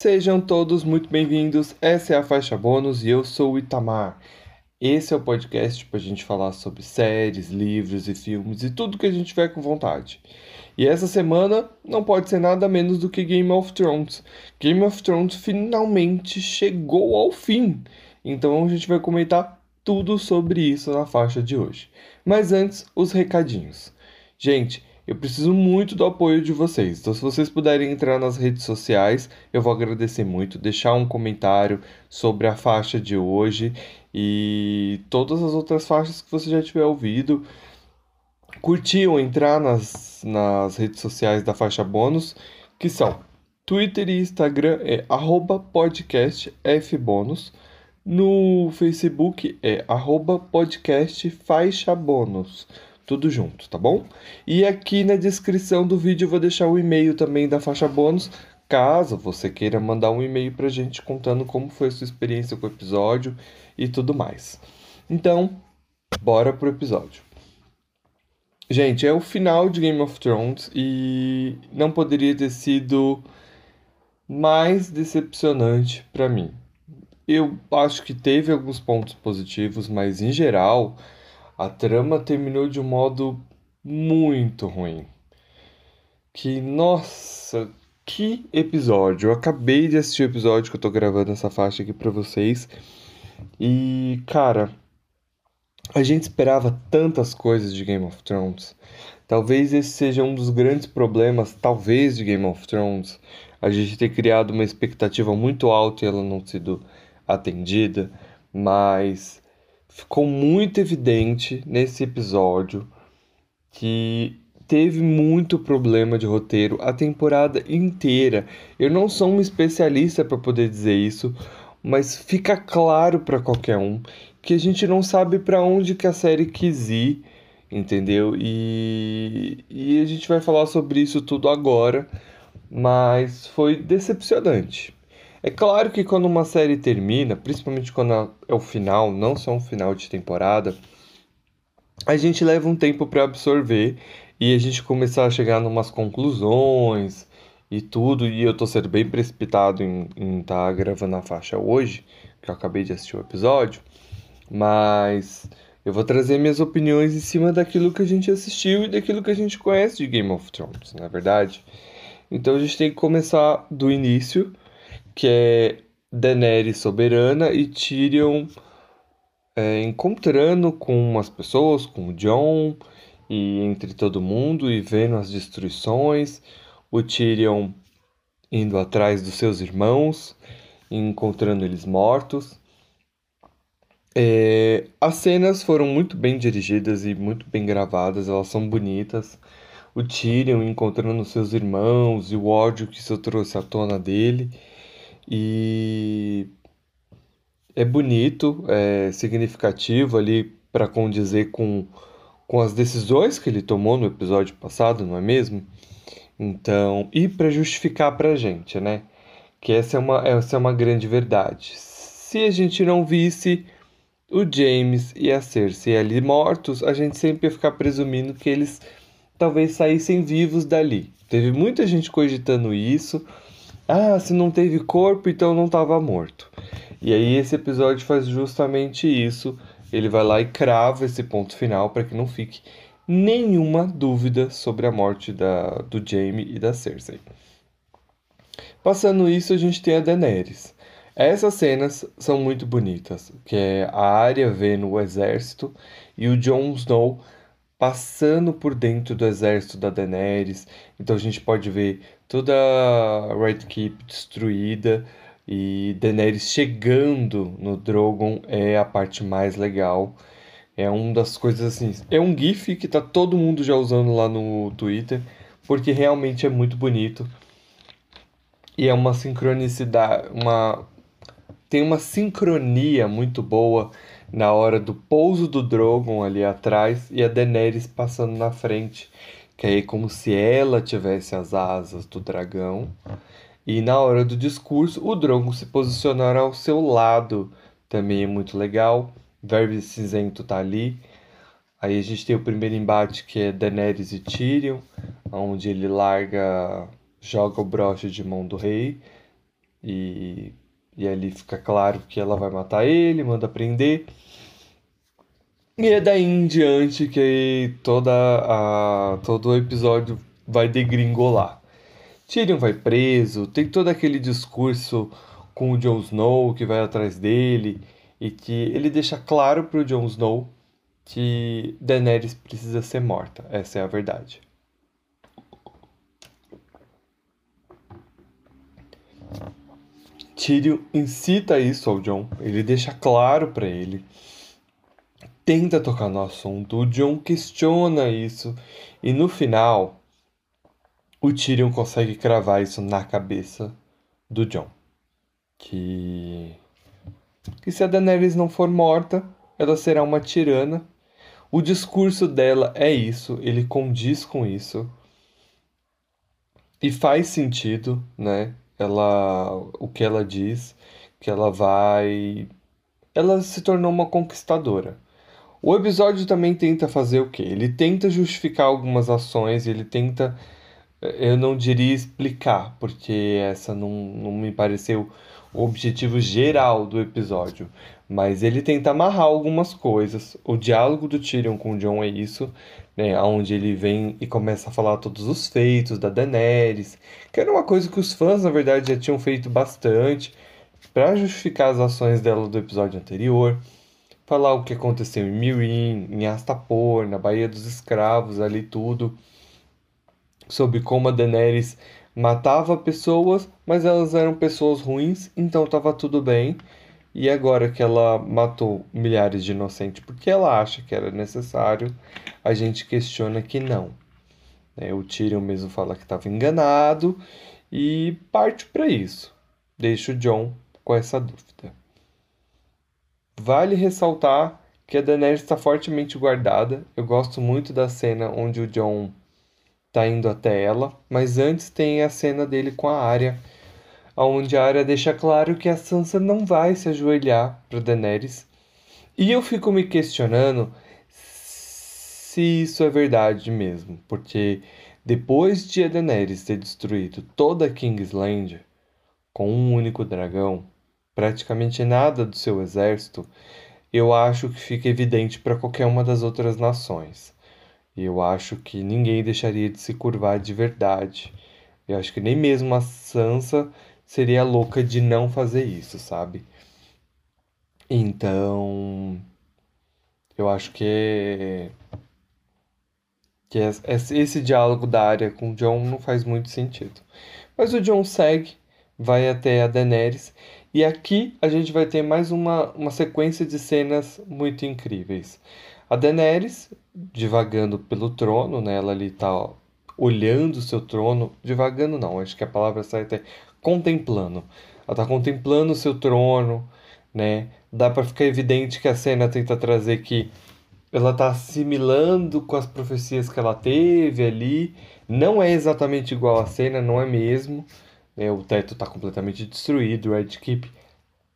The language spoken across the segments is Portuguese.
Sejam todos muito bem-vindos. Essa é a faixa bônus e eu sou o Itamar. Esse é o podcast para a gente falar sobre séries, livros e filmes e tudo que a gente tiver com vontade. E essa semana não pode ser nada menos do que Game of Thrones. Game of Thrones finalmente chegou ao fim. Então a gente vai comentar tudo sobre isso na faixa de hoje. Mas antes, os recadinhos. Gente, eu preciso muito do apoio de vocês. Então, se vocês puderem entrar nas redes sociais, eu vou agradecer muito. Deixar um comentário sobre a faixa de hoje e todas as outras faixas que você já tiver ouvido. Curtir ou entrar nas, nas redes sociais da faixa bônus, que são Twitter e Instagram é podcastfbônus. No Facebook é arroba podcast faixa bônus tudo junto, tá bom? E aqui na descrição do vídeo eu vou deixar o e-mail também da faixa bônus, caso você queira mandar um e-mail pra gente contando como foi a sua experiência com o episódio e tudo mais. Então, bora pro episódio. Gente, é o final de Game of Thrones e não poderia ter sido mais decepcionante para mim. Eu acho que teve alguns pontos positivos, mas em geral, a trama terminou de um modo muito ruim. Que, nossa, que episódio! Eu acabei de assistir o episódio que eu tô gravando essa faixa aqui pra vocês. E, cara, a gente esperava tantas coisas de Game of Thrones. Talvez esse seja um dos grandes problemas, talvez, de Game of Thrones. A gente ter criado uma expectativa muito alta e ela não sido atendida. Mas ficou muito evidente nesse episódio que teve muito problema de roteiro a temporada inteira. Eu não sou um especialista para poder dizer isso, mas fica claro para qualquer um que a gente não sabe para onde que a série quis ir, entendeu? E, e a gente vai falar sobre isso tudo agora, mas foi decepcionante. É claro que quando uma série termina, principalmente quando é o final, não só um final de temporada, a gente leva um tempo para absorver e a gente começar a chegar numas conclusões e tudo. E eu tô sendo bem precipitado em estar tá gravando a faixa hoje, que eu acabei de assistir o episódio, mas eu vou trazer minhas opiniões em cima daquilo que a gente assistiu e daquilo que a gente conhece de Game of Thrones, na é verdade. Então a gente tem que começar do início que é Daenerys soberana e Tyrion é, encontrando com as pessoas, com o Jon e entre todo mundo e vendo as destruições, o Tyrion indo atrás dos seus irmãos, encontrando eles mortos. É, as cenas foram muito bem dirigidas e muito bem gravadas, elas são bonitas. O Tyrion encontrando seus irmãos e o ódio que isso trouxe à tona dele. E é bonito, é significativo ali para condizer com, com as decisões que ele tomou no episódio passado, não é mesmo? Então, e para justificar para a gente, né? Que essa é, uma, essa é uma grande verdade. Se a gente não visse o James e a Cersei ali mortos, a gente sempre ia ficar presumindo que eles talvez saíssem vivos dali. Teve muita gente cogitando isso ah, se não teve corpo, então não estava morto. E aí esse episódio faz justamente isso. Ele vai lá e crava esse ponto final para que não fique nenhuma dúvida sobre a morte da, do Jaime e da Cersei. Passando isso, a gente tem a Daenerys. Essas cenas são muito bonitas, que é a área vendo o exército e o Jon Snow passando por dentro do exército da Daenerys. Então a gente pode ver toda a Red Keep destruída e Daenerys chegando no Drogon é a parte mais legal. É uma das coisas assim, é um gif que tá todo mundo já usando lá no Twitter, porque realmente é muito bonito. E é uma sincronicidade, uma tem uma sincronia muito boa na hora do pouso do Drogon ali atrás e a Daenerys passando na frente, que aí é como se ela tivesse as asas do dragão. E na hora do discurso, o Drogon se posicionar ao seu lado também é muito legal. Verbe cinzento tá ali. Aí a gente tem o primeiro embate que é Daenerys e Tyrion, onde ele larga, joga o broche de mão do rei E, e ali fica claro que ela vai matar ele, manda prender. E é daí em diante que toda a, todo o episódio vai degringolar. Tyrion vai preso, tem todo aquele discurso com o Jon Snow que vai atrás dele e que ele deixa claro para o Jon Snow que Daenerys precisa ser morta. Essa é a verdade. Tyrion incita isso ao Jon, ele deixa claro para ele, tenta tocar no assunto, o Jon questiona isso e no final o Tyrion consegue cravar isso na cabeça do Jon, que que se a Daenerys não for morta, ela será uma tirana. O discurso dela é isso, ele condiz com isso. E faz sentido, né? Ela o que ela diz que ela vai ela se tornou uma conquistadora. O episódio também tenta fazer o quê? Ele tenta justificar algumas ações, ele tenta eu não diria explicar, porque essa não, não me pareceu o objetivo geral do episódio, mas ele tenta amarrar algumas coisas. O diálogo do Tyrion com o Jon é isso, né, onde ele vem e começa a falar todos os feitos da Daenerys, que era uma coisa que os fãs, na verdade, já tinham feito bastante para justificar as ações dela do episódio anterior. Falar o que aconteceu em Mirin, em Astapor, na Baía dos Escravos, ali tudo. Sobre como a Daenerys matava pessoas, mas elas eram pessoas ruins, então estava tudo bem. E agora que ela matou milhares de inocentes porque ela acha que era necessário, a gente questiona que não. É, o Tyrion mesmo fala que estava enganado e parte para isso. Deixa o John com essa dúvida. Vale ressaltar que a Daenerys está fortemente guardada. Eu gosto muito da cena onde o John está indo até ela, mas antes tem a cena dele com a Arya onde a Arya deixa claro que a Sansa não vai se ajoelhar para Daenerys. E eu fico me questionando se isso é verdade mesmo, porque depois de a Daenerys ter destruído toda Kingsland com um único dragão, praticamente nada do seu exército, eu acho que fica evidente para qualquer uma das outras nações. E eu acho que ninguém deixaria de se curvar de verdade. Eu acho que nem mesmo a Sansa seria louca de não fazer isso, sabe? Então, eu acho que é, que é, esse diálogo da área com o John não faz muito sentido. Mas o John segue, vai até a Daenerys e aqui a gente vai ter mais uma, uma sequência de cenas muito incríveis. A Daenerys divagando pelo trono, né? Ela ali tá olhando o seu trono, divagando não, acho que a palavra certa é contemplando. Ela está contemplando o seu trono, né? Dá para ficar evidente que a cena tenta trazer que ela está assimilando com as profecias que ela teve ali. Não é exatamente igual a cena, não é mesmo. Né? O teto está completamente destruído, o Red Keep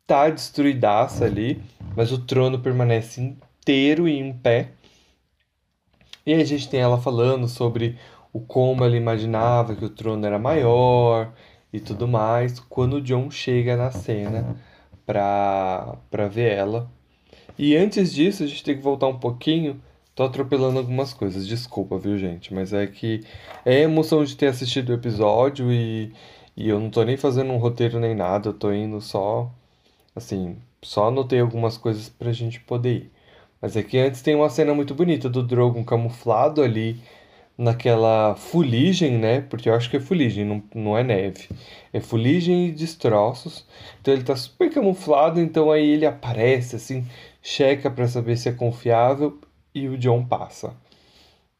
tá destruidaça ali, mas o trono permanece inteiro e em pé. E aí a gente tem ela falando sobre o como ela imaginava que o trono era maior, e tudo mais, quando o John chega na cena pra, pra ver ela. E antes disso, a gente tem que voltar um pouquinho. Tô atropelando algumas coisas, desculpa, viu, gente? Mas é que é emoção de ter assistido o episódio e, e eu não tô nem fazendo um roteiro nem nada, eu tô indo só. Assim, só anotei algumas coisas pra gente poder ir. Mas é que antes tem uma cena muito bonita do Drogon camuflado ali naquela fuligem, né? Porque eu acho que é fuligem, não, não é neve. É fuligem e destroços. Então ele tá super camuflado, então aí ele aparece assim, checa para saber se é confiável e o John passa.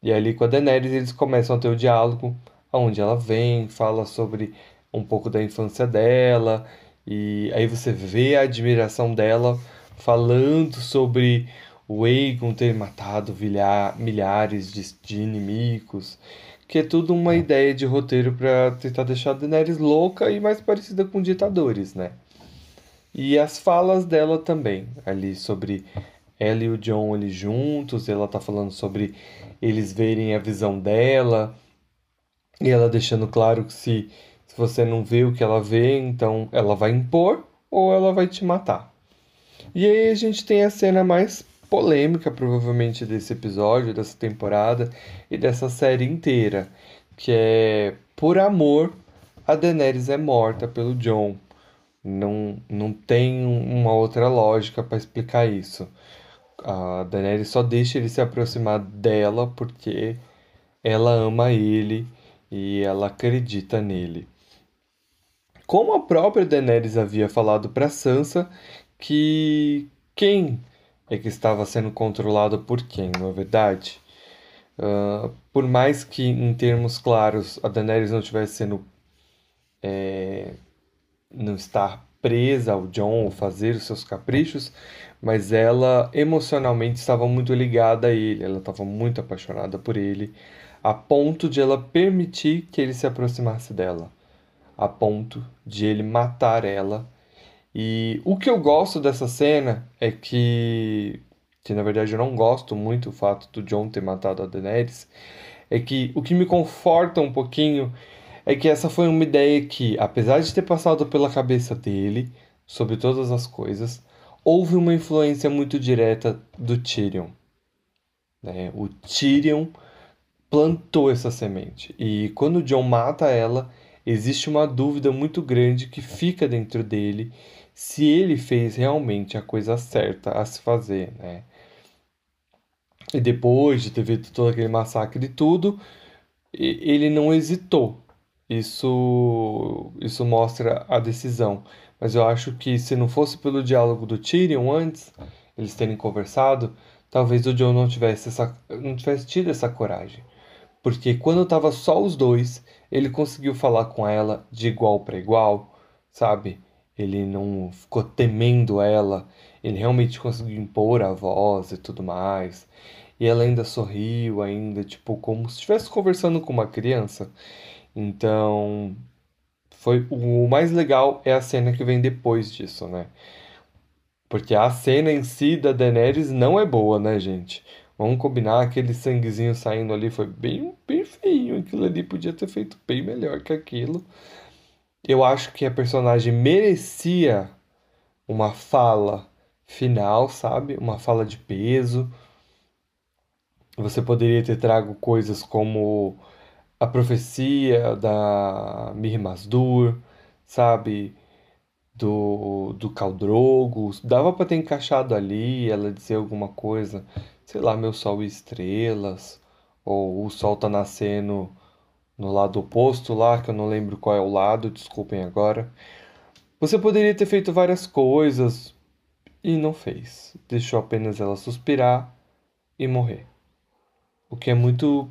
E ali com a Daenerys eles começam a ter o diálogo, onde ela vem, fala sobre um pouco da infância dela, e aí você vê a admiração dela falando sobre o Aegon ter matado milhares de, de inimigos, que é tudo uma ideia de roteiro para tentar deixar a Daenerys louca e mais parecida com ditadores, né? E as falas dela também, ali sobre ela e o John ali juntos, ela tá falando sobre eles verem a visão dela, e ela deixando claro que se, Se você não vê o que ela vê, então ela vai impor ou ela vai te matar. E aí a gente tem a cena mais polêmica, provavelmente, desse episódio, dessa temporada e dessa série inteira, que é por amor a Daenerys é morta pelo Jon. Não, não tem uma outra lógica para explicar isso. A Daenerys só deixa ele se aproximar dela porque ela ama ele e ela acredita nele. Como a própria Daenerys havia falado para Sansa que quem é que estava sendo controlado por quem, não é verdade? Uh, por mais que em termos claros a Daenerys não estivesse sendo é, não estar presa ao John ou fazer os seus caprichos, mas ela emocionalmente estava muito ligada a ele, ela estava muito apaixonada por ele, a ponto de ela permitir que ele se aproximasse dela, a ponto de ele matar ela. E o que eu gosto dessa cena é que, que na verdade eu não gosto muito o fato do John ter matado a Daenerys, é que o que me conforta um pouquinho é que essa foi uma ideia que, apesar de ter passado pela cabeça dele, sobre todas as coisas, houve uma influência muito direta do Tyrion. Né? O Tyrion plantou essa semente. E quando o John mata ela, existe uma dúvida muito grande que fica dentro dele se ele fez realmente a coisa certa a se fazer, né? E depois de ter visto todo aquele massacre e tudo, ele não hesitou isso, isso mostra a decisão. Mas eu acho que se não fosse pelo diálogo do Tyrion antes, eles terem conversado, talvez o Jon não tivesse, essa, não tivesse tido essa coragem. Porque quando estava só os dois, ele conseguiu falar com ela de igual para igual, sabe? Ele não ficou temendo ela, ele realmente conseguiu impor a voz e tudo mais. E ela ainda sorriu, ainda, tipo, como se estivesse conversando com uma criança. Então, foi o mais legal é a cena que vem depois disso, né? Porque a cena em si da Daenerys não é boa, né, gente? Vamos combinar, aquele sanguezinho saindo ali foi bem, bem feio. Aquilo ali podia ter feito bem melhor que aquilo. Eu acho que a personagem merecia uma fala final, sabe? Uma fala de peso. Você poderia ter trago coisas como a profecia da Mir Mazdur, sabe? Do, do Caldrogo. Dava para ter encaixado ali, ela dizer alguma coisa, sei lá, meu sol e estrelas, ou o sol tá nascendo no lado oposto lá, que eu não lembro qual é o lado, desculpem agora. Você poderia ter feito várias coisas e não fez. Deixou apenas ela suspirar e morrer. O que é muito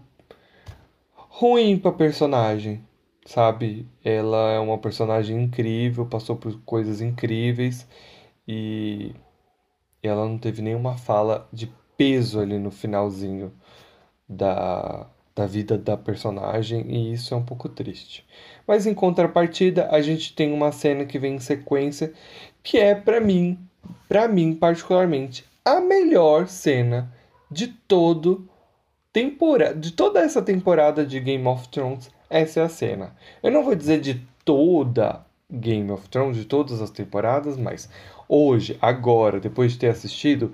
ruim pra personagem, sabe? Ela é uma personagem incrível, passou por coisas incríveis e ela não teve nenhuma fala de peso ali no finalzinho da, da vida da personagem e isso é um pouco triste. Mas em contrapartida, a gente tem uma cena que vem em sequência que é para mim, para mim particularmente, a melhor cena de todo temporada, de toda essa temporada de Game of Thrones, essa é a cena. Eu não vou dizer de toda Game of Thrones, de todas as temporadas, mas hoje, agora, depois de ter assistido,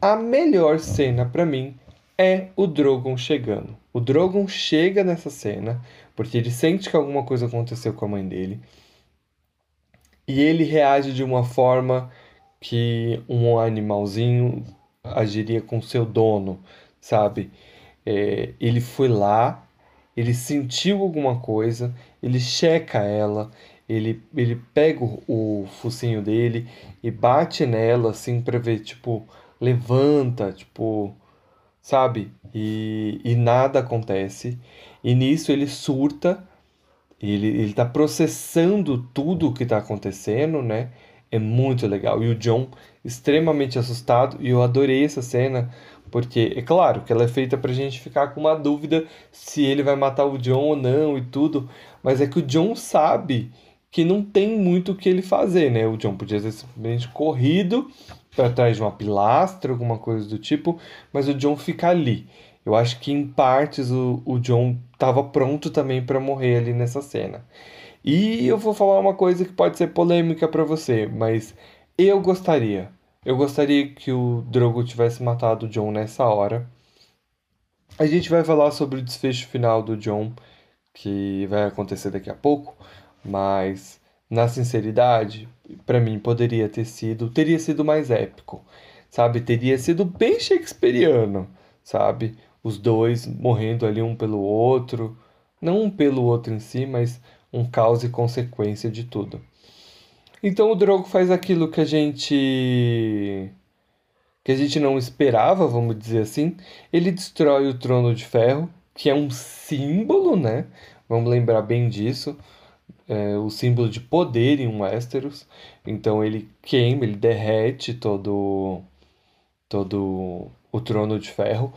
a melhor cena para mim é o Drogon chegando. O Drogon chega nessa cena porque ele sente que alguma coisa aconteceu com a mãe dele e ele reage de uma forma que um animalzinho agiria com seu dono, sabe? É, ele foi lá, ele sentiu alguma coisa, ele checa ela, ele, ele pega o, o focinho dele e bate nela assim para ver, tipo, levanta, tipo, sabe? E, e nada acontece. E nisso ele surta, ele, ele tá processando tudo o que tá acontecendo, né? É muito legal. E o John extremamente assustado, e eu adorei essa cena porque é claro que ela é feita pra gente ficar com uma dúvida se ele vai matar o John ou não e tudo, mas é que o John sabe que não tem muito o que ele fazer, né? O John podia ter simplesmente corrido para trás de uma pilastra, alguma coisa do tipo, mas o John fica ali. Eu acho que em partes o, o John estava pronto também para morrer ali nessa cena. E eu vou falar uma coisa que pode ser polêmica para você, mas eu gostaria. Eu gostaria que o Drogo tivesse matado o John nessa hora. A gente vai falar sobre o desfecho final do John, que vai acontecer daqui a pouco, mas na sinceridade, para mim poderia ter sido, teria sido mais épico, sabe? Teria sido bem shakespeariano, sabe? Os dois morrendo ali um pelo outro, não um pelo outro em si, mas um causa e consequência de tudo. Então o Drogo faz aquilo que a gente que a gente não esperava, vamos dizer assim. Ele destrói o Trono de Ferro, que é um símbolo, né? Vamos lembrar bem disso. É, o símbolo de poder em Westeros. Então ele queima, ele derrete todo todo o Trono de Ferro.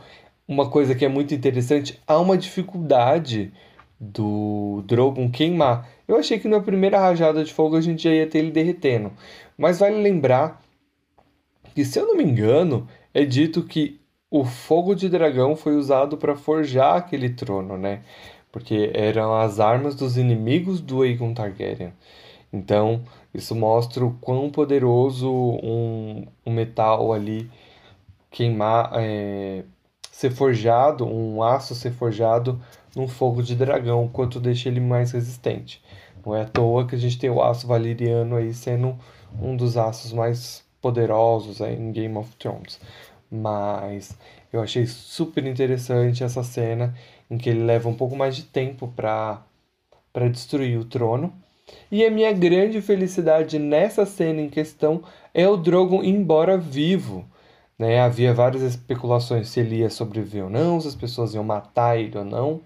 Uma coisa que é muito interessante, há uma dificuldade do Drogon queimar. Eu achei que na primeira rajada de fogo a gente já ia ter ele derretendo. Mas vale lembrar que, se eu não me engano, é dito que o fogo de dragão foi usado para forjar aquele trono, né? Porque eram as armas dos inimigos do Aegon Targaryen. Então, isso mostra o quão poderoso um, um metal ali queimar, é, ser forjado, um aço ser forjado num fogo de dragão, quanto deixa ele mais resistente. Não é à toa que a gente tem o aço valeriano aí sendo um dos aços mais poderosos aí em Game of Thrones. Mas eu achei super interessante essa cena em que ele leva um pouco mais de tempo para destruir o trono. E a minha grande felicidade nessa cena em questão é o Drogon embora vivo. Né? Havia várias especulações se ele ia sobreviver ou não, se as pessoas iam matar ele ou não.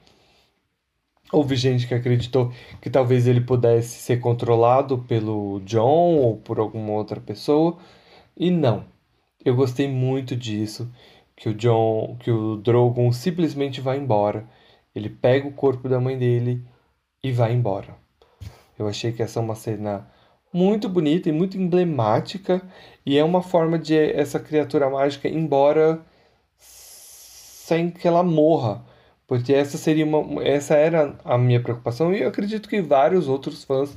Houve gente que acreditou que talvez ele pudesse ser controlado pelo John ou por alguma outra pessoa. E não. Eu gostei muito disso, que o John, que o Drogon simplesmente vai embora. Ele pega o corpo da mãe dele e vai embora. Eu achei que essa é uma cena muito bonita e muito emblemática e é uma forma de essa criatura mágica ir embora sem que ela morra porque essa seria uma, essa era a minha preocupação e eu acredito que vários outros fãs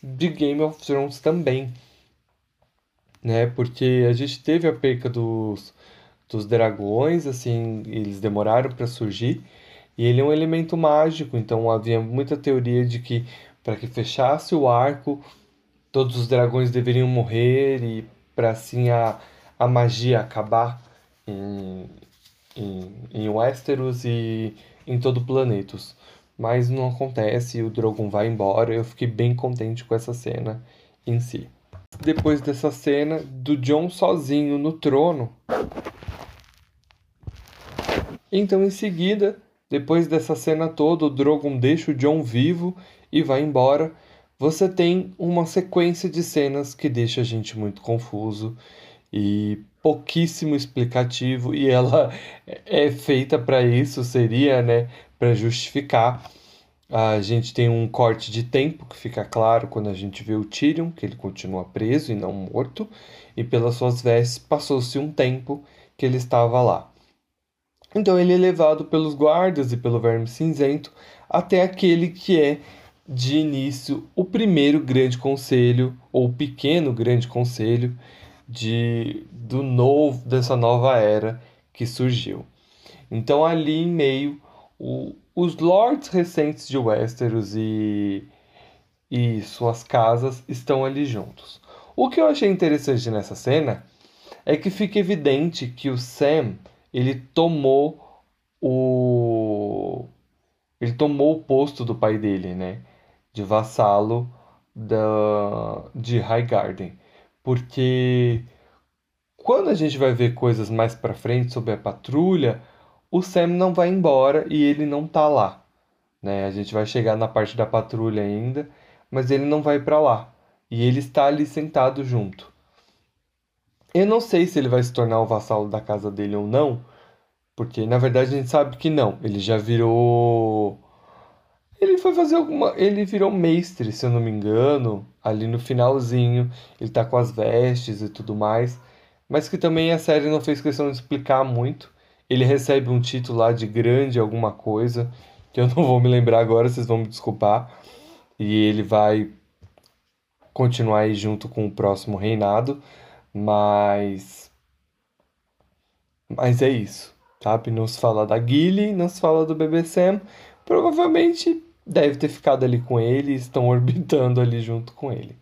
de Game of Thrones também, né? Porque a gente teve a perca dos, dos dragões, assim, eles demoraram para surgir e ele é um elemento mágico, então havia muita teoria de que para que fechasse o arco, todos os dragões deveriam morrer e para assim a, a magia acabar em, em, em Westeros e em todo o Planetos. Mas não acontece, o Drogon vai embora. Eu fiquei bem contente com essa cena em si. Depois dessa cena do Jon sozinho no trono. Então, em seguida, depois dessa cena toda, o Drogon deixa o Jon vivo e vai embora. Você tem uma sequência de cenas que deixa a gente muito confuso e pouquíssimo explicativo e ela é feita para isso, seria, né, para justificar. A gente tem um corte de tempo que fica claro quando a gente vê o Tyrion, que ele continua preso e não morto, e pelas suas vestes passou-se um tempo que ele estava lá. Então ele é levado pelos guardas e pelo verme cinzento até aquele que é de início o primeiro grande conselho ou pequeno grande conselho de do novo dessa nova era que surgiu. Então ali em meio o, os lords recentes de Westeros e e suas casas estão ali juntos. O que eu achei interessante nessa cena é que fica evidente que o Sam ele tomou o ele tomou o posto do pai dele, né, de vassalo da de Highgarden porque quando a gente vai ver coisas mais para frente sobre a patrulha, o Sam não vai embora e ele não tá lá, né? A gente vai chegar na parte da patrulha ainda, mas ele não vai para lá e ele está ali sentado junto. Eu não sei se ele vai se tornar o vassalo da casa dele ou não, porque na verdade a gente sabe que não. Ele já virou ele foi fazer alguma. Ele virou mestre, se eu não me engano, ali no finalzinho. Ele tá com as vestes e tudo mais. Mas que também a série não fez questão de explicar muito. Ele recebe um título lá de grande alguma coisa, que eu não vou me lembrar agora, vocês vão me desculpar. e ele vai continuar aí junto com o próximo reinado, mas mas é isso, sabe? Não se fala da Gilly, não se fala do bebê Sam, provavelmente deve ter ficado ali com ele, estão orbitando ali junto com ele.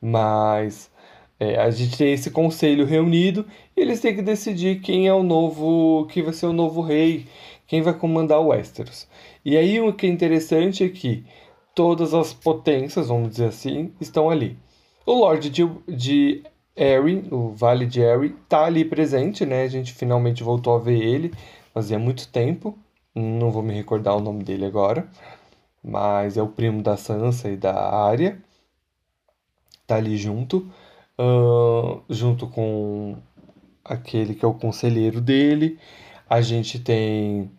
Mas é, a gente tem esse conselho reunido e eles têm que decidir quem é o novo, quem vai ser o novo rei, quem vai comandar o Westeros. E aí o que é interessante é que todas as potências, vamos dizer assim, estão ali. O Lorde de, de Erin, o Vale de Erin, tá ali presente, né? A gente finalmente voltou a ver ele, fazia muito tempo. Não vou me recordar o nome dele agora, mas é o primo da Sansa e da Arya. Tá ali junto, uh, junto com aquele que é o conselheiro dele. A gente tem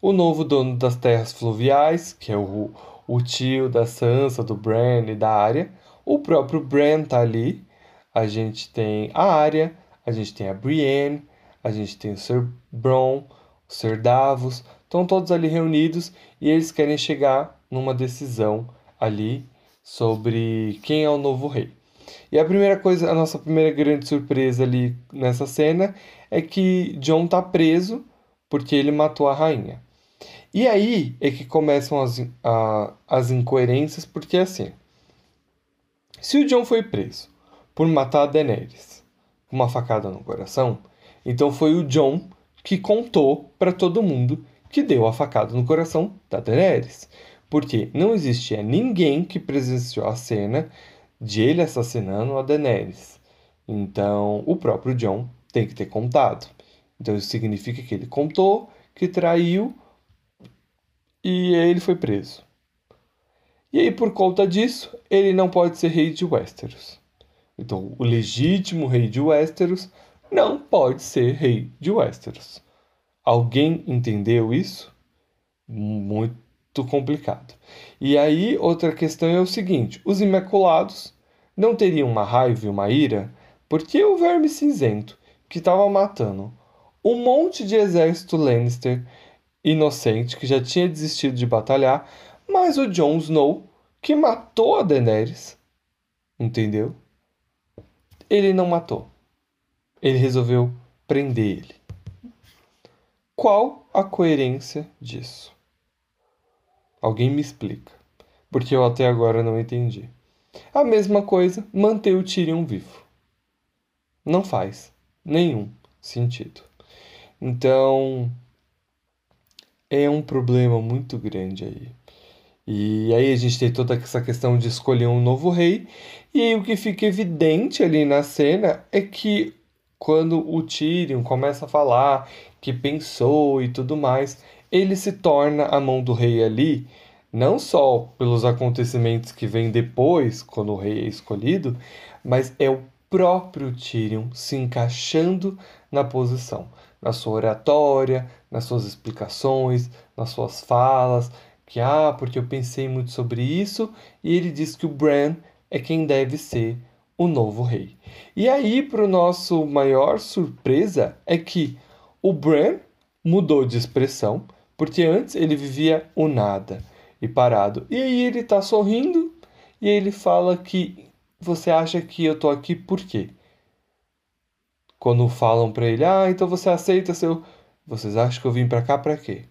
o novo dono das terras fluviais, que é o, o tio da Sansa, do Bran e da Arya. O próprio Bran tá ali. A gente tem a Arya, a gente tem a Brienne, a gente tem o Sir Bron, o Sir Davos. Estão todos ali reunidos e eles querem chegar numa decisão ali sobre quem é o novo rei. E a primeira coisa, a nossa primeira grande surpresa ali nessa cena é que John tá preso porque ele matou a rainha. E aí é que começam as, a, as incoerências, porque assim, se o John foi preso por matar Daenerys com uma facada no coração, então foi o John que contou para todo mundo que deu a facada no coração da Daenerys. Porque não existia ninguém que presenciou a cena de ele assassinando a Daenerys. Então, o próprio John tem que ter contado. Então, isso significa que ele contou, que traiu e ele foi preso. E aí, por conta disso, ele não pode ser rei de Westeros. Então, o legítimo rei de Westeros não pode ser rei de Westeros. Alguém entendeu isso? Muito complicado. E aí, outra questão é o seguinte: os Imaculados não teriam uma raiva e uma ira porque o verme cinzento que estava matando um monte de exército Lannister inocente que já tinha desistido de batalhar, mas o Jon Snow que matou a Daenerys, entendeu? Ele não matou. Ele resolveu prender ele. Qual a coerência disso? Alguém me explica, porque eu até agora não entendi. A mesma coisa manter o Tyrion vivo. Não faz nenhum sentido. Então, é um problema muito grande aí. E aí a gente tem toda essa questão de escolher um novo rei, e aí o que fica evidente ali na cena é que quando o Tyrion começa a falar que pensou e tudo mais, ele se torna a mão do rei ali, não só pelos acontecimentos que vêm depois, quando o rei é escolhido, mas é o próprio Tyrion se encaixando na posição, na sua oratória, nas suas explicações, nas suas falas, que ah, porque eu pensei muito sobre isso, e ele diz que o Bran é quem deve ser o novo rei. E aí, para o nosso maior surpresa, é que o Bran mudou de expressão, porque antes ele vivia o nada e parado. E aí ele está sorrindo e ele fala que você acha que eu tô aqui por quê? Quando falam para ele, ah, então você aceita seu. Vocês acham que eu vim para cá para quê?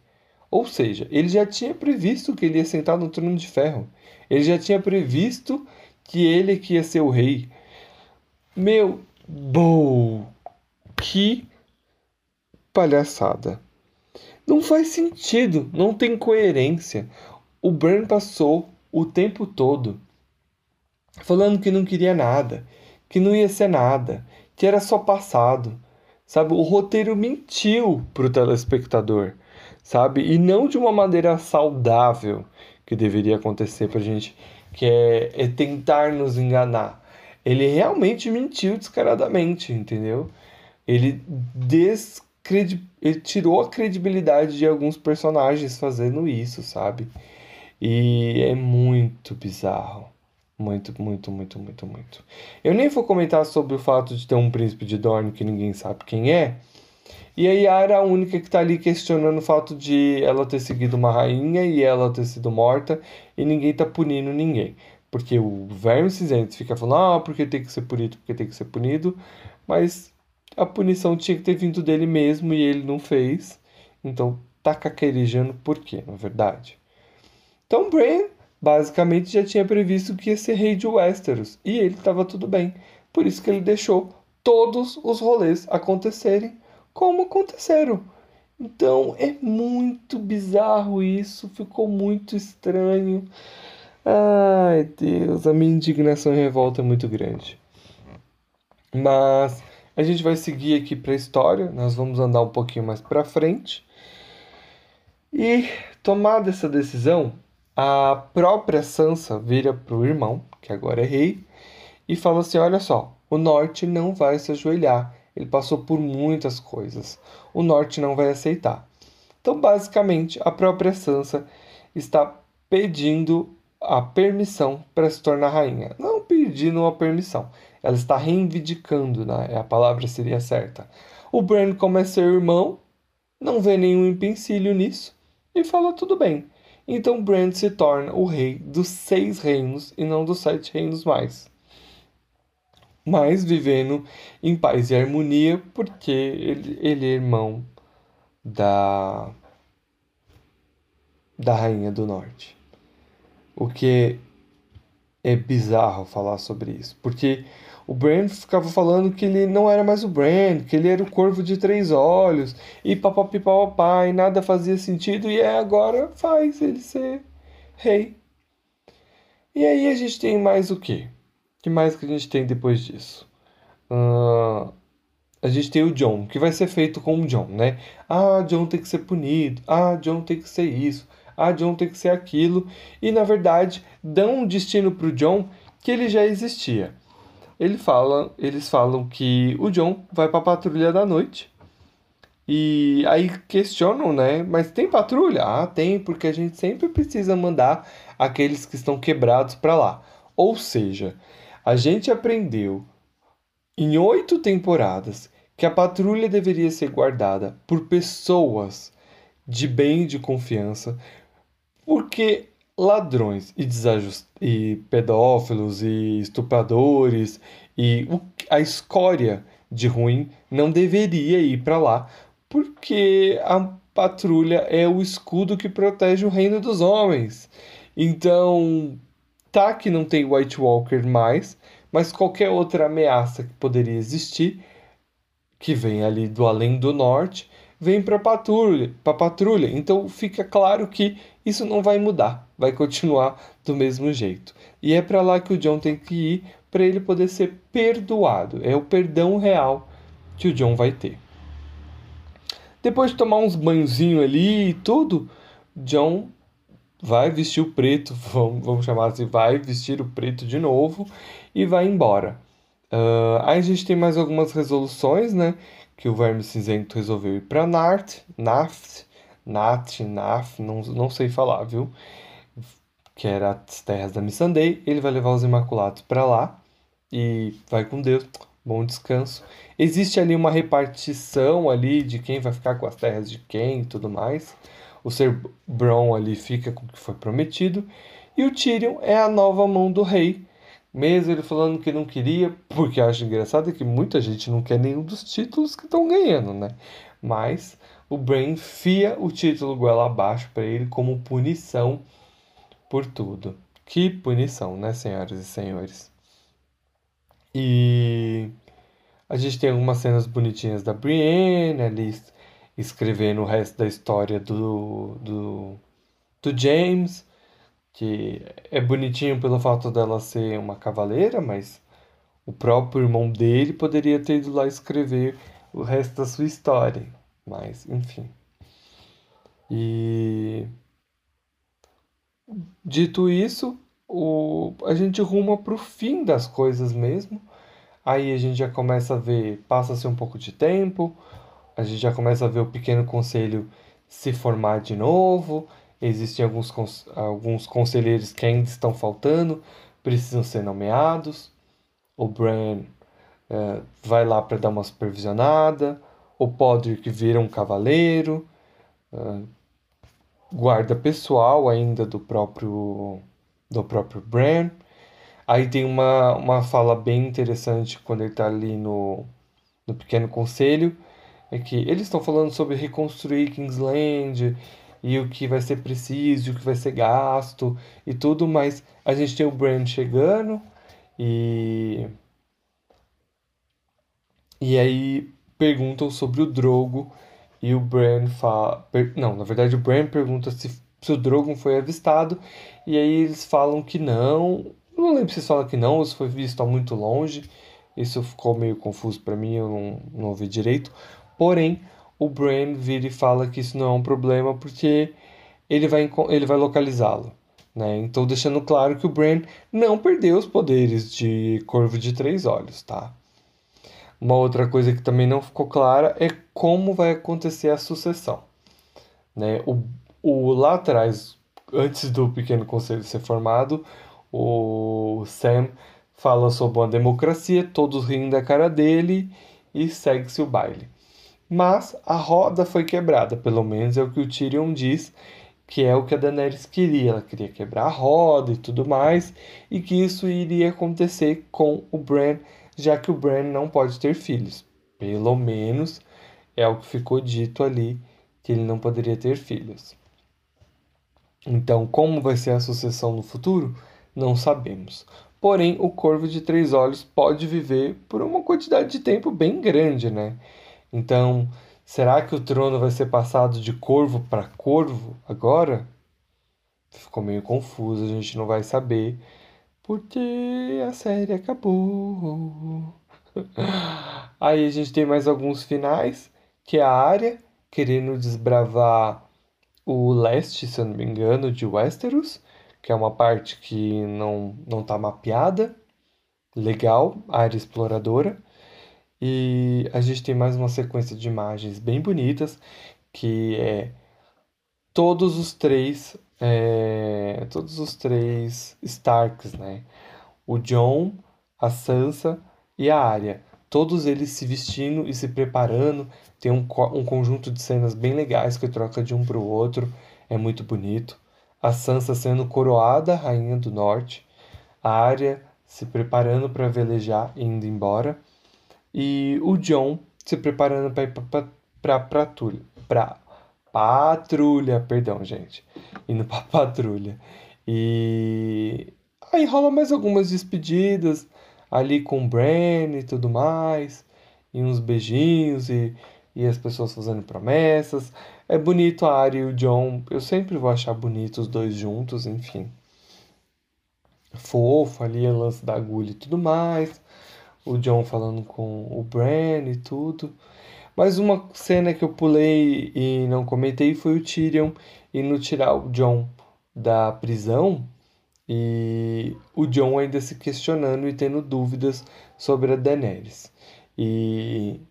Ou seja, ele já tinha previsto que ele ia sentar no trono de ferro. Ele já tinha previsto que ele que ia ser o rei. Meu, bom, que palhaçada. Não faz sentido, não tem coerência. O Bran passou o tempo todo falando que não queria nada, que não ia ser nada, que era só passado. Sabe, o roteiro mentiu pro telespectador, sabe? E não de uma maneira saudável que deveria acontecer pra gente, que é, é tentar nos enganar. Ele realmente mentiu descaradamente, entendeu? Ele descredi... ele tirou a credibilidade de alguns personagens fazendo isso, sabe? E é muito bizarro. Muito, muito, muito, muito, muito. Eu nem vou comentar sobre o fato de ter um príncipe de Dorne que ninguém sabe quem é. E a Yara é a única que tá ali questionando o fato de ela ter seguido uma rainha e ela ter sido morta e ninguém tá punindo ninguém. Porque o Verme Cinzento fica falando, ah, porque tem que ser punido, porque tem que ser punido. Mas a punição tinha que ter vindo dele mesmo e ele não fez. Então tá caquerejando por quê, na verdade? Então Bran basicamente já tinha previsto que ia ser rei de Westeros e ele estava tudo bem. Por isso que ele deixou todos os rolês acontecerem como aconteceram. Então é muito bizarro isso, ficou muito estranho. Ai Deus, a minha indignação e revolta é muito grande. Mas a gente vai seguir aqui para a história, nós vamos andar um pouquinho mais para frente. E tomada essa decisão, a própria Sansa vira para o irmão, que agora é rei, e fala assim: Olha só, o norte não vai se ajoelhar. Ele passou por muitas coisas. O norte não vai aceitar. Então, basicamente, a própria Sansa está pedindo a permissão para se tornar rainha. Não pedindo a permissão, ela está reivindicando, né? a palavra seria certa. O Bran, como é seu irmão, não vê nenhum empecilho nisso e fala tudo bem. Então Bran se torna o rei dos seis reinos e não dos sete reinos mais. Mas vivendo em paz e harmonia, porque ele, ele é irmão da, da Rainha do Norte. O que é bizarro falar sobre isso, porque o Bran ficava falando que ele não era mais o Bran, que ele era o corvo de três olhos, e papapá, e nada fazia sentido, e é agora faz ele ser rei. E aí a gente tem mais o quê? Que mais que a gente tem depois disso? Uh, a gente tem o John, que vai ser feito com o John, né? Ah, John tem que ser punido, ah, John tem que ser isso, ah, John tem que ser aquilo, e na verdade dão um destino para o John que ele já existia ele fala, eles falam que o John vai para a patrulha da noite. E aí questionam, né? Mas tem patrulha? Ah, tem, porque a gente sempre precisa mandar aqueles que estão quebrados para lá. Ou seja, a gente aprendeu em oito temporadas que a patrulha deveria ser guardada por pessoas de bem e de confiança, porque ladrões e, desajust... e pedófilos e estupradores e a escória de ruim não deveria ir para lá, porque a patrulha é o escudo que protege o reino dos homens. Então, tá que não tem White Walker mais, mas qualquer outra ameaça que poderia existir, que vem ali do além do norte, vem para patrulha, para patrulha. Então fica claro que isso não vai mudar, vai continuar do mesmo jeito. E é para lá que o John tem que ir para ele poder ser perdoado. É o perdão real que o John vai ter. Depois de tomar uns banhozinhos ali e tudo, John vai vestir o preto, vamos, vamos chamar assim, vai vestir o preto de novo e vai embora. Uh, aí a gente tem mais algumas resoluções, né? Que o Verme Cinzento resolveu ir para Nart, Naft, Nat, Naf, não, não sei falar, viu? Que era as terras da Missandei. Ele vai levar os Imaculados para lá e vai com Deus. Bom descanso. Existe ali uma repartição ali de quem vai ficar com as terras de quem e tudo mais. O Ser Bron ali fica com o que foi prometido. E o Tyrion é a nova mão do rei. Mesmo ele falando que não queria, porque acho engraçado que muita gente não quer nenhum dos títulos que estão ganhando, né? Mas o Brain fia o título goela abaixo para ele como punição por tudo. Que punição, né, senhoras e senhores? E a gente tem algumas cenas bonitinhas da Brienne ali escrevendo o resto da história do, do, do James, que é bonitinho pelo fato dela ser uma cavaleira, mas o próprio irmão dele poderia ter ido lá escrever o resto da sua história. Mas, enfim. E dito isso, o, a gente ruma para o fim das coisas mesmo. Aí a gente já começa a ver, passa-se um pouco de tempo, a gente já começa a ver o pequeno conselho se formar de novo. Existem alguns, alguns conselheiros que ainda estão faltando, precisam ser nomeados. O Bran uh, vai lá para dar uma supervisionada. o Podrick vira um cavaleiro, uh, guarda pessoal ainda do próprio do próprio Bran. Aí tem uma, uma fala bem interessante quando ele está ali no, no Pequeno Conselho, é que eles estão falando sobre reconstruir Kingsland e o que vai ser preciso, o que vai ser gasto e tudo, mas a gente tem o Bran chegando e e aí perguntam sobre o Drogo e o Bran fala, não, na verdade o Bran pergunta se, se o Drogon foi avistado e aí eles falam que não. Não lembro se falam que não ou se foi visto a muito longe. Isso ficou meio confuso para mim, eu não, não ouvi direito. Porém, o Bran vira e fala que isso não é um problema porque ele vai, ele vai localizá-lo. Né? Então, deixando claro que o Bran não perdeu os poderes de Corvo de Três Olhos, tá? Uma outra coisa que também não ficou clara é como vai acontecer a sucessão. Né? O, o, lá atrás, antes do Pequeno Conselho ser formado, o Sam fala sobre uma democracia, todos riem da cara dele e segue-se o baile. Mas a roda foi quebrada, pelo menos é o que o Tyrion diz, que é o que a Daenerys queria. Ela queria quebrar a roda e tudo mais, e que isso iria acontecer com o Bran, já que o Bran não pode ter filhos. Pelo menos é o que ficou dito ali, que ele não poderia ter filhos. Então, como vai ser a sucessão no futuro? Não sabemos. Porém, o corvo de três olhos pode viver por uma quantidade de tempo bem grande, né? Então, será que o trono vai ser passado de corvo para corvo agora? Ficou meio confuso, a gente não vai saber, porque a série acabou. Aí a gente tem mais alguns finais, que é a área querendo desbravar o leste, se eu não me engano, de Westeros que é uma parte que não não está mapeada. Legal, área exploradora. E a gente tem mais uma sequência de imagens bem bonitas, que é todos os três, é, todos os três Starks, né? O John, a Sansa e a Arya. Todos eles se vestindo e se preparando. Tem um, um conjunto de cenas bem legais que troca de um para o outro. É muito bonito a Sansa sendo coroada rainha do norte, a Arya se preparando para velejar e indo embora, e o Jon se preparando para ir para patrulha, para patrulha, perdão, gente, indo para patrulha. E aí rola mais algumas despedidas ali com o Bran e tudo mais, e uns beijinhos e, e as pessoas fazendo promessas. É bonito a Arya e o John. Eu sempre vou achar bonito os dois juntos, enfim. Fofo ali, lance da agulha e tudo mais. O John falando com o Bran e tudo. Mas uma cena que eu pulei e não comentei foi o Tyrion indo tirar o John da prisão e o John ainda se questionando e tendo dúvidas sobre a Daenerys. E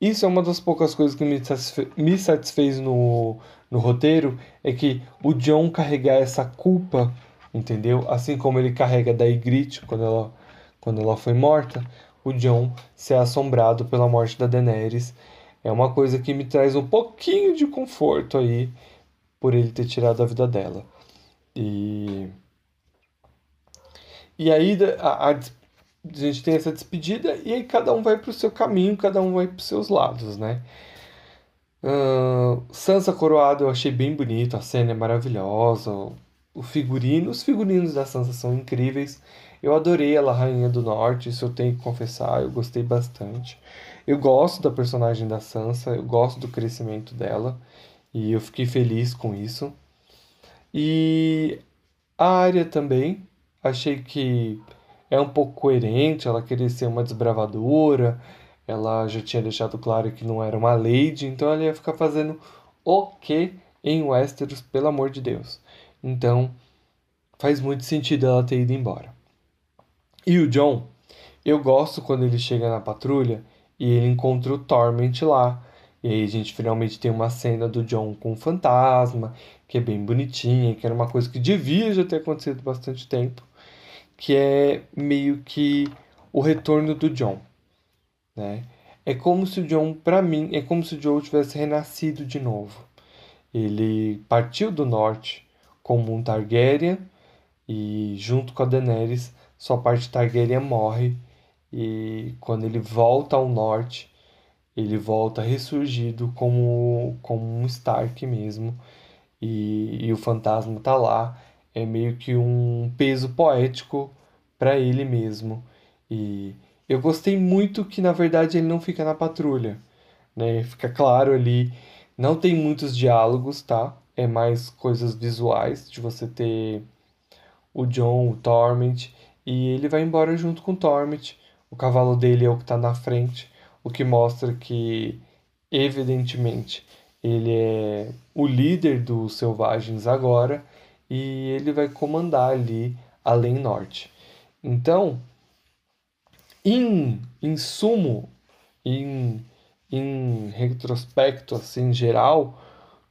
isso é uma das poucas coisas que me, satisfe me satisfez no, no roteiro, é que o John carregar essa culpa, entendeu? Assim como ele carrega da Ygritte quando ela, quando ela foi morta, o John ser assombrado pela morte da Daenerys é uma coisa que me traz um pouquinho de conforto aí por ele ter tirado a vida dela. E e aí a, a a gente tem essa despedida e aí cada um vai para o seu caminho, cada um vai para os seus lados, né? Uh, Sansa coroada eu achei bem bonito, a cena é maravilhosa, o figurino, os figurinos da Sansa são incríveis. Eu adorei ela, Rainha do Norte, isso eu tenho que confessar, eu gostei bastante. Eu gosto da personagem da Sansa, eu gosto do crescimento dela e eu fiquei feliz com isso. E a Arya também, achei que é um pouco coerente, ela queria ser uma desbravadora, ela já tinha deixado claro que não era uma lady, então ela ia ficar fazendo o que em Westeros, pelo amor de Deus. Então, faz muito sentido ela ter ido embora. E o John, eu gosto quando ele chega na patrulha e ele encontra o Torment lá. E aí a gente finalmente tem uma cena do John com o fantasma, que é bem bonitinha, que era uma coisa que devia já ter acontecido bastante tempo que é meio que o retorno do John, né? é como se o Jon, para mim, é como se o Jon tivesse renascido de novo. Ele partiu do norte como um Targaryen e junto com a Daenerys, sua parte Targaryen morre e quando ele volta ao norte, ele volta ressurgido como, como um Stark mesmo e, e o fantasma tá lá. É meio que um peso poético para ele mesmo. E eu gostei muito que na verdade ele não fica na patrulha, né? Fica claro ali, não tem muitos diálogos, tá? É mais coisas visuais de você ter o John, o Torment, e ele vai embora junto com o Torment. O cavalo dele é o que está na frente, o que mostra que, evidentemente, ele é o líder dos selvagens agora e ele vai comandar ali além norte. Então, em, em sumo, em, em retrospecto assim geral,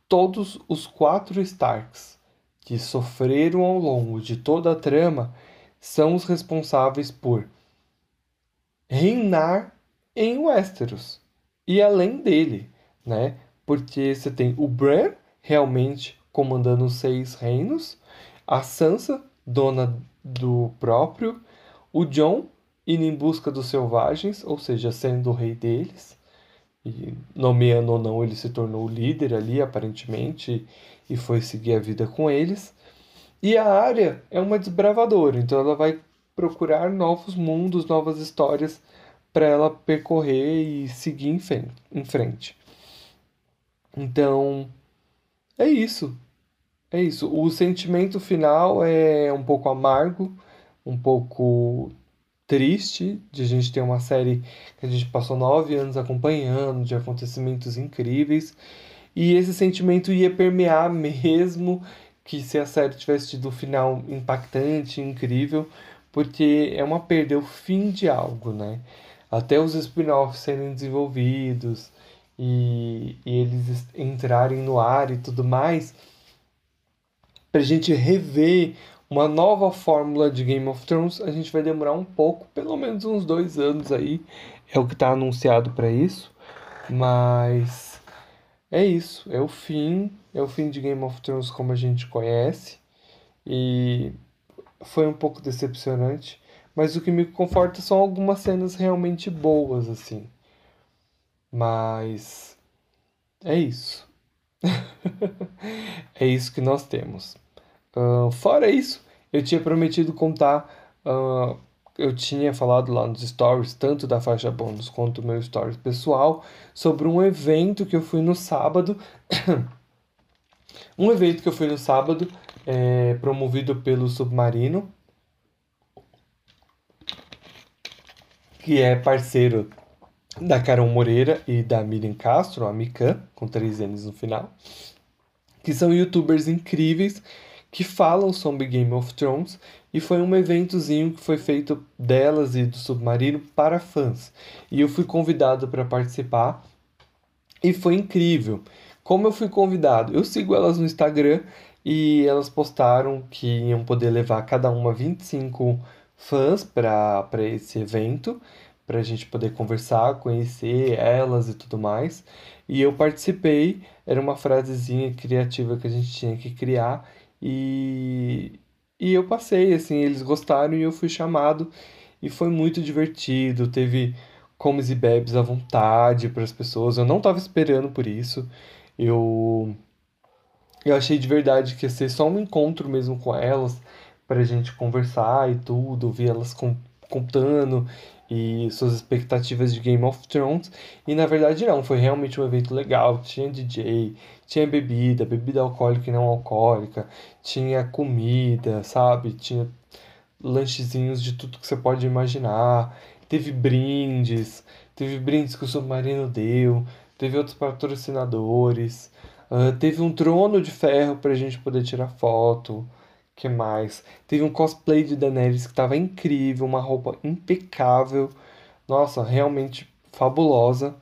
todos os quatro Starks que sofreram ao longo de toda a trama são os responsáveis por reinar em Westeros e além dele, né? Porque você tem o Bran realmente comandando os seis reinos, a Sansa, dona do próprio, o Jon indo em busca dos selvagens, ou seja, sendo o rei deles. E nomeando ou não, ele se tornou o líder ali, aparentemente, e foi seguir a vida com eles. E a área é uma desbravadora, então ela vai procurar novos mundos, novas histórias para ela percorrer e seguir em frente. Então, é isso. É isso. O sentimento final é um pouco amargo, um pouco triste de a gente ter uma série que a gente passou nove anos acompanhando, de acontecimentos incríveis. E esse sentimento ia permear mesmo que se a série tivesse tido um final impactante, incrível, porque é uma perda, é o fim de algo, né? Até os spin-offs serem desenvolvidos e, e eles entrarem no ar e tudo mais, pra gente rever uma nova fórmula de Game of Thrones, a gente vai demorar um pouco, pelo menos uns dois anos aí, é o que está anunciado para isso. Mas é isso, é o fim, é o fim de Game of Thrones como a gente conhece e foi um pouco decepcionante, mas o que me conforta são algumas cenas realmente boas assim. Mas é isso. é isso que nós temos. Uh, fora isso, eu tinha prometido contar. Uh, eu tinha falado lá nos stories, tanto da faixa bônus quanto meu stories pessoal, sobre um evento que eu fui no sábado. um evento que eu fui no sábado, é, promovido pelo Submarino, que é parceiro da Carol Moreira e da Miriam Castro, a Mikan, com três N's no final, que são youtubers incríveis que falam sobre Game of Thrones e foi um eventozinho que foi feito delas e do Submarino para fãs. E eu fui convidado para participar e foi incrível. Como eu fui convidado? Eu sigo elas no Instagram e elas postaram que iam poder levar cada uma 25 fãs para esse evento, para a gente poder conversar, conhecer elas e tudo mais. E eu participei, era uma frasezinha criativa que a gente tinha que criar e, e eu passei, assim, eles gostaram e eu fui chamado e foi muito divertido. Teve comes e bebes à vontade para as pessoas. Eu não estava esperando por isso. Eu eu achei de verdade que ia ser só um encontro mesmo com elas para a gente conversar e tudo, ver elas contando e suas expectativas de Game of Thrones. E na verdade não, foi realmente um evento legal. Tinha DJ, tinha bebida, bebida alcoólica e não alcoólica, tinha comida, sabe? Tinha lanchezinhos de tudo que você pode imaginar. Teve brindes, teve brindes que o Submarino deu, teve outros patrocinadores, uh, teve um trono de ferro pra gente poder tirar foto que mais? Teve um cosplay de Daenerys que estava incrível, uma roupa impecável. Nossa, realmente fabulosa.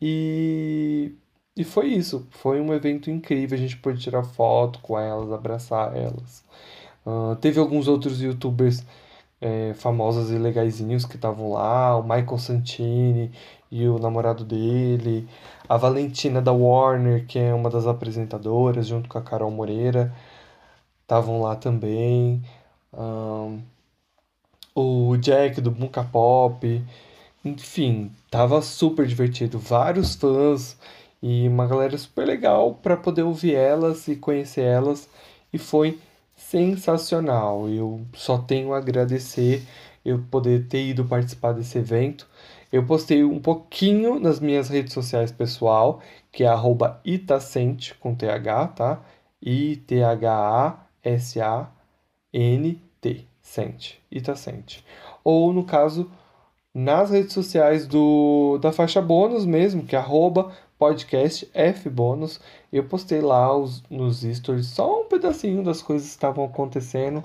E e foi isso. Foi um evento incrível. A gente pôde tirar foto com elas, abraçar elas. Uh, teve alguns outros youtubers é, famosas e legaisinhos que estavam lá, o Michael Santini e o namorado dele, a Valentina da Warner, que é uma das apresentadoras, junto com a Carol Moreira, estavam lá também. Um, o Jack do Bunka Pop, enfim, tava super divertido. Vários fãs e uma galera super legal para poder ouvir elas e conhecer elas e foi sensacional. Eu só tenho a agradecer eu poder ter ido participar desse evento. Eu postei um pouquinho nas minhas redes sociais pessoal, que é @itacente com TH, tá? I T H A S A N T, Sente, Itacente. Ou no caso nas redes sociais do da faixa bônus mesmo, que é arroba podcast. Eu postei lá os, nos stories só um pedacinho das coisas que estavam acontecendo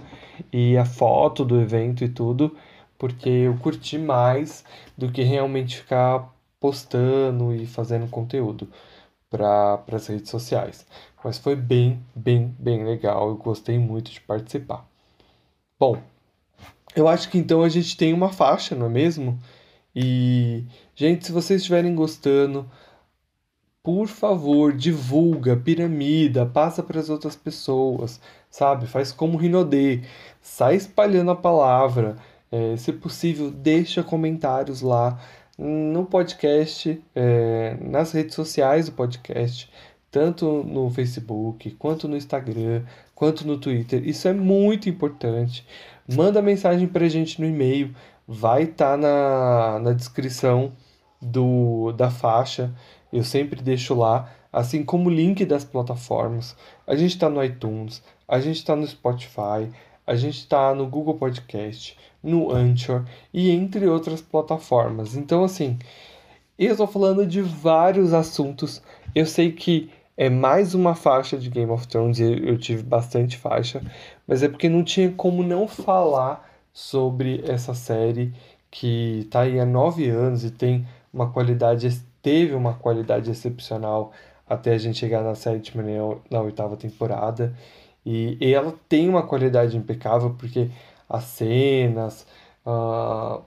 e a foto do evento e tudo, porque eu curti mais do que realmente ficar postando e fazendo conteúdo para as redes sociais. Mas foi bem, bem, bem legal. Eu gostei muito de participar. Bom, eu acho que então a gente tem uma faixa, não é mesmo? E, gente, se vocês estiverem gostando, por favor, divulga, piramida, passa para as outras pessoas, sabe? Faz como Rinodê, sai espalhando a palavra. É, se possível, deixa comentários lá no podcast, é, nas redes sociais do podcast, tanto no Facebook, quanto no Instagram, quanto no Twitter. Isso é muito importante. Manda mensagem para a gente no e-mail, vai estar tá na, na descrição do, da faixa eu sempre deixo lá, assim como o link das plataformas. A gente está no iTunes, a gente está no Spotify, a gente está no Google Podcast, no Anchor e entre outras plataformas. Então, assim, eu estou falando de vários assuntos. Eu sei que é mais uma faixa de Game of Thrones, eu tive bastante faixa, mas é porque não tinha como não falar sobre essa série que está aí há nove anos e tem uma qualidade teve uma qualidade excepcional até a gente chegar na sétima e na oitava temporada. E, e, ela tem uma qualidade impecável porque as cenas, uh,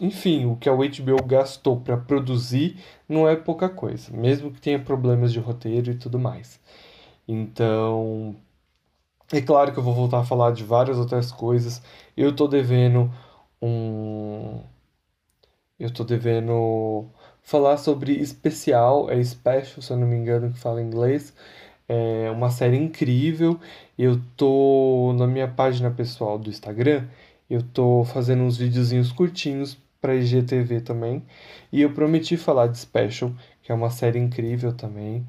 enfim, o que a HBO gastou para produzir não é pouca coisa, mesmo que tenha problemas de roteiro e tudo mais. Então, é claro que eu vou voltar a falar de várias outras coisas. Eu tô devendo um. Eu tô devendo falar sobre especial, é special, se eu não me engano, que fala em inglês. É uma série incrível. Eu tô na minha página pessoal do Instagram, eu tô fazendo uns videozinhos curtinhos para IGTV também. E eu prometi falar de Special, que é uma série incrível também.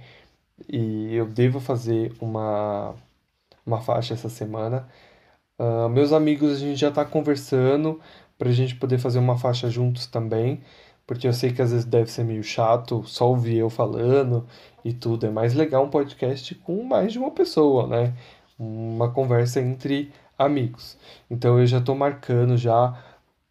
E eu devo fazer uma, uma faixa essa semana. Uh, meus amigos, a gente já está conversando para a gente poder fazer uma faixa juntos também porque eu sei que às vezes deve ser meio chato só ouvir eu falando e tudo. É mais legal um podcast com mais de uma pessoa, né? Uma conversa entre amigos. Então eu já estou marcando já,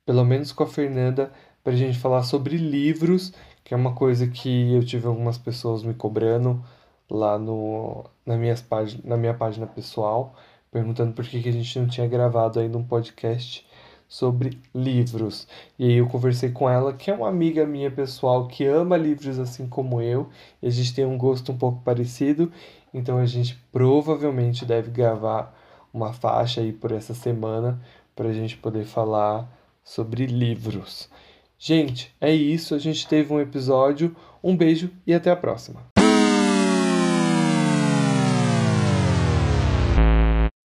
pelo menos com a Fernanda, para a gente falar sobre livros, que é uma coisa que eu tive algumas pessoas me cobrando lá no, na, minhas na minha página pessoal, perguntando por que, que a gente não tinha gravado ainda um podcast sobre livros. E aí eu conversei com ela, que é uma amiga minha pessoal que ama livros assim como eu, e a gente tem um gosto um pouco parecido, então a gente provavelmente deve gravar uma faixa aí por essa semana para a gente poder falar sobre livros. Gente, é isso, a gente teve um episódio. Um beijo e até a próxima.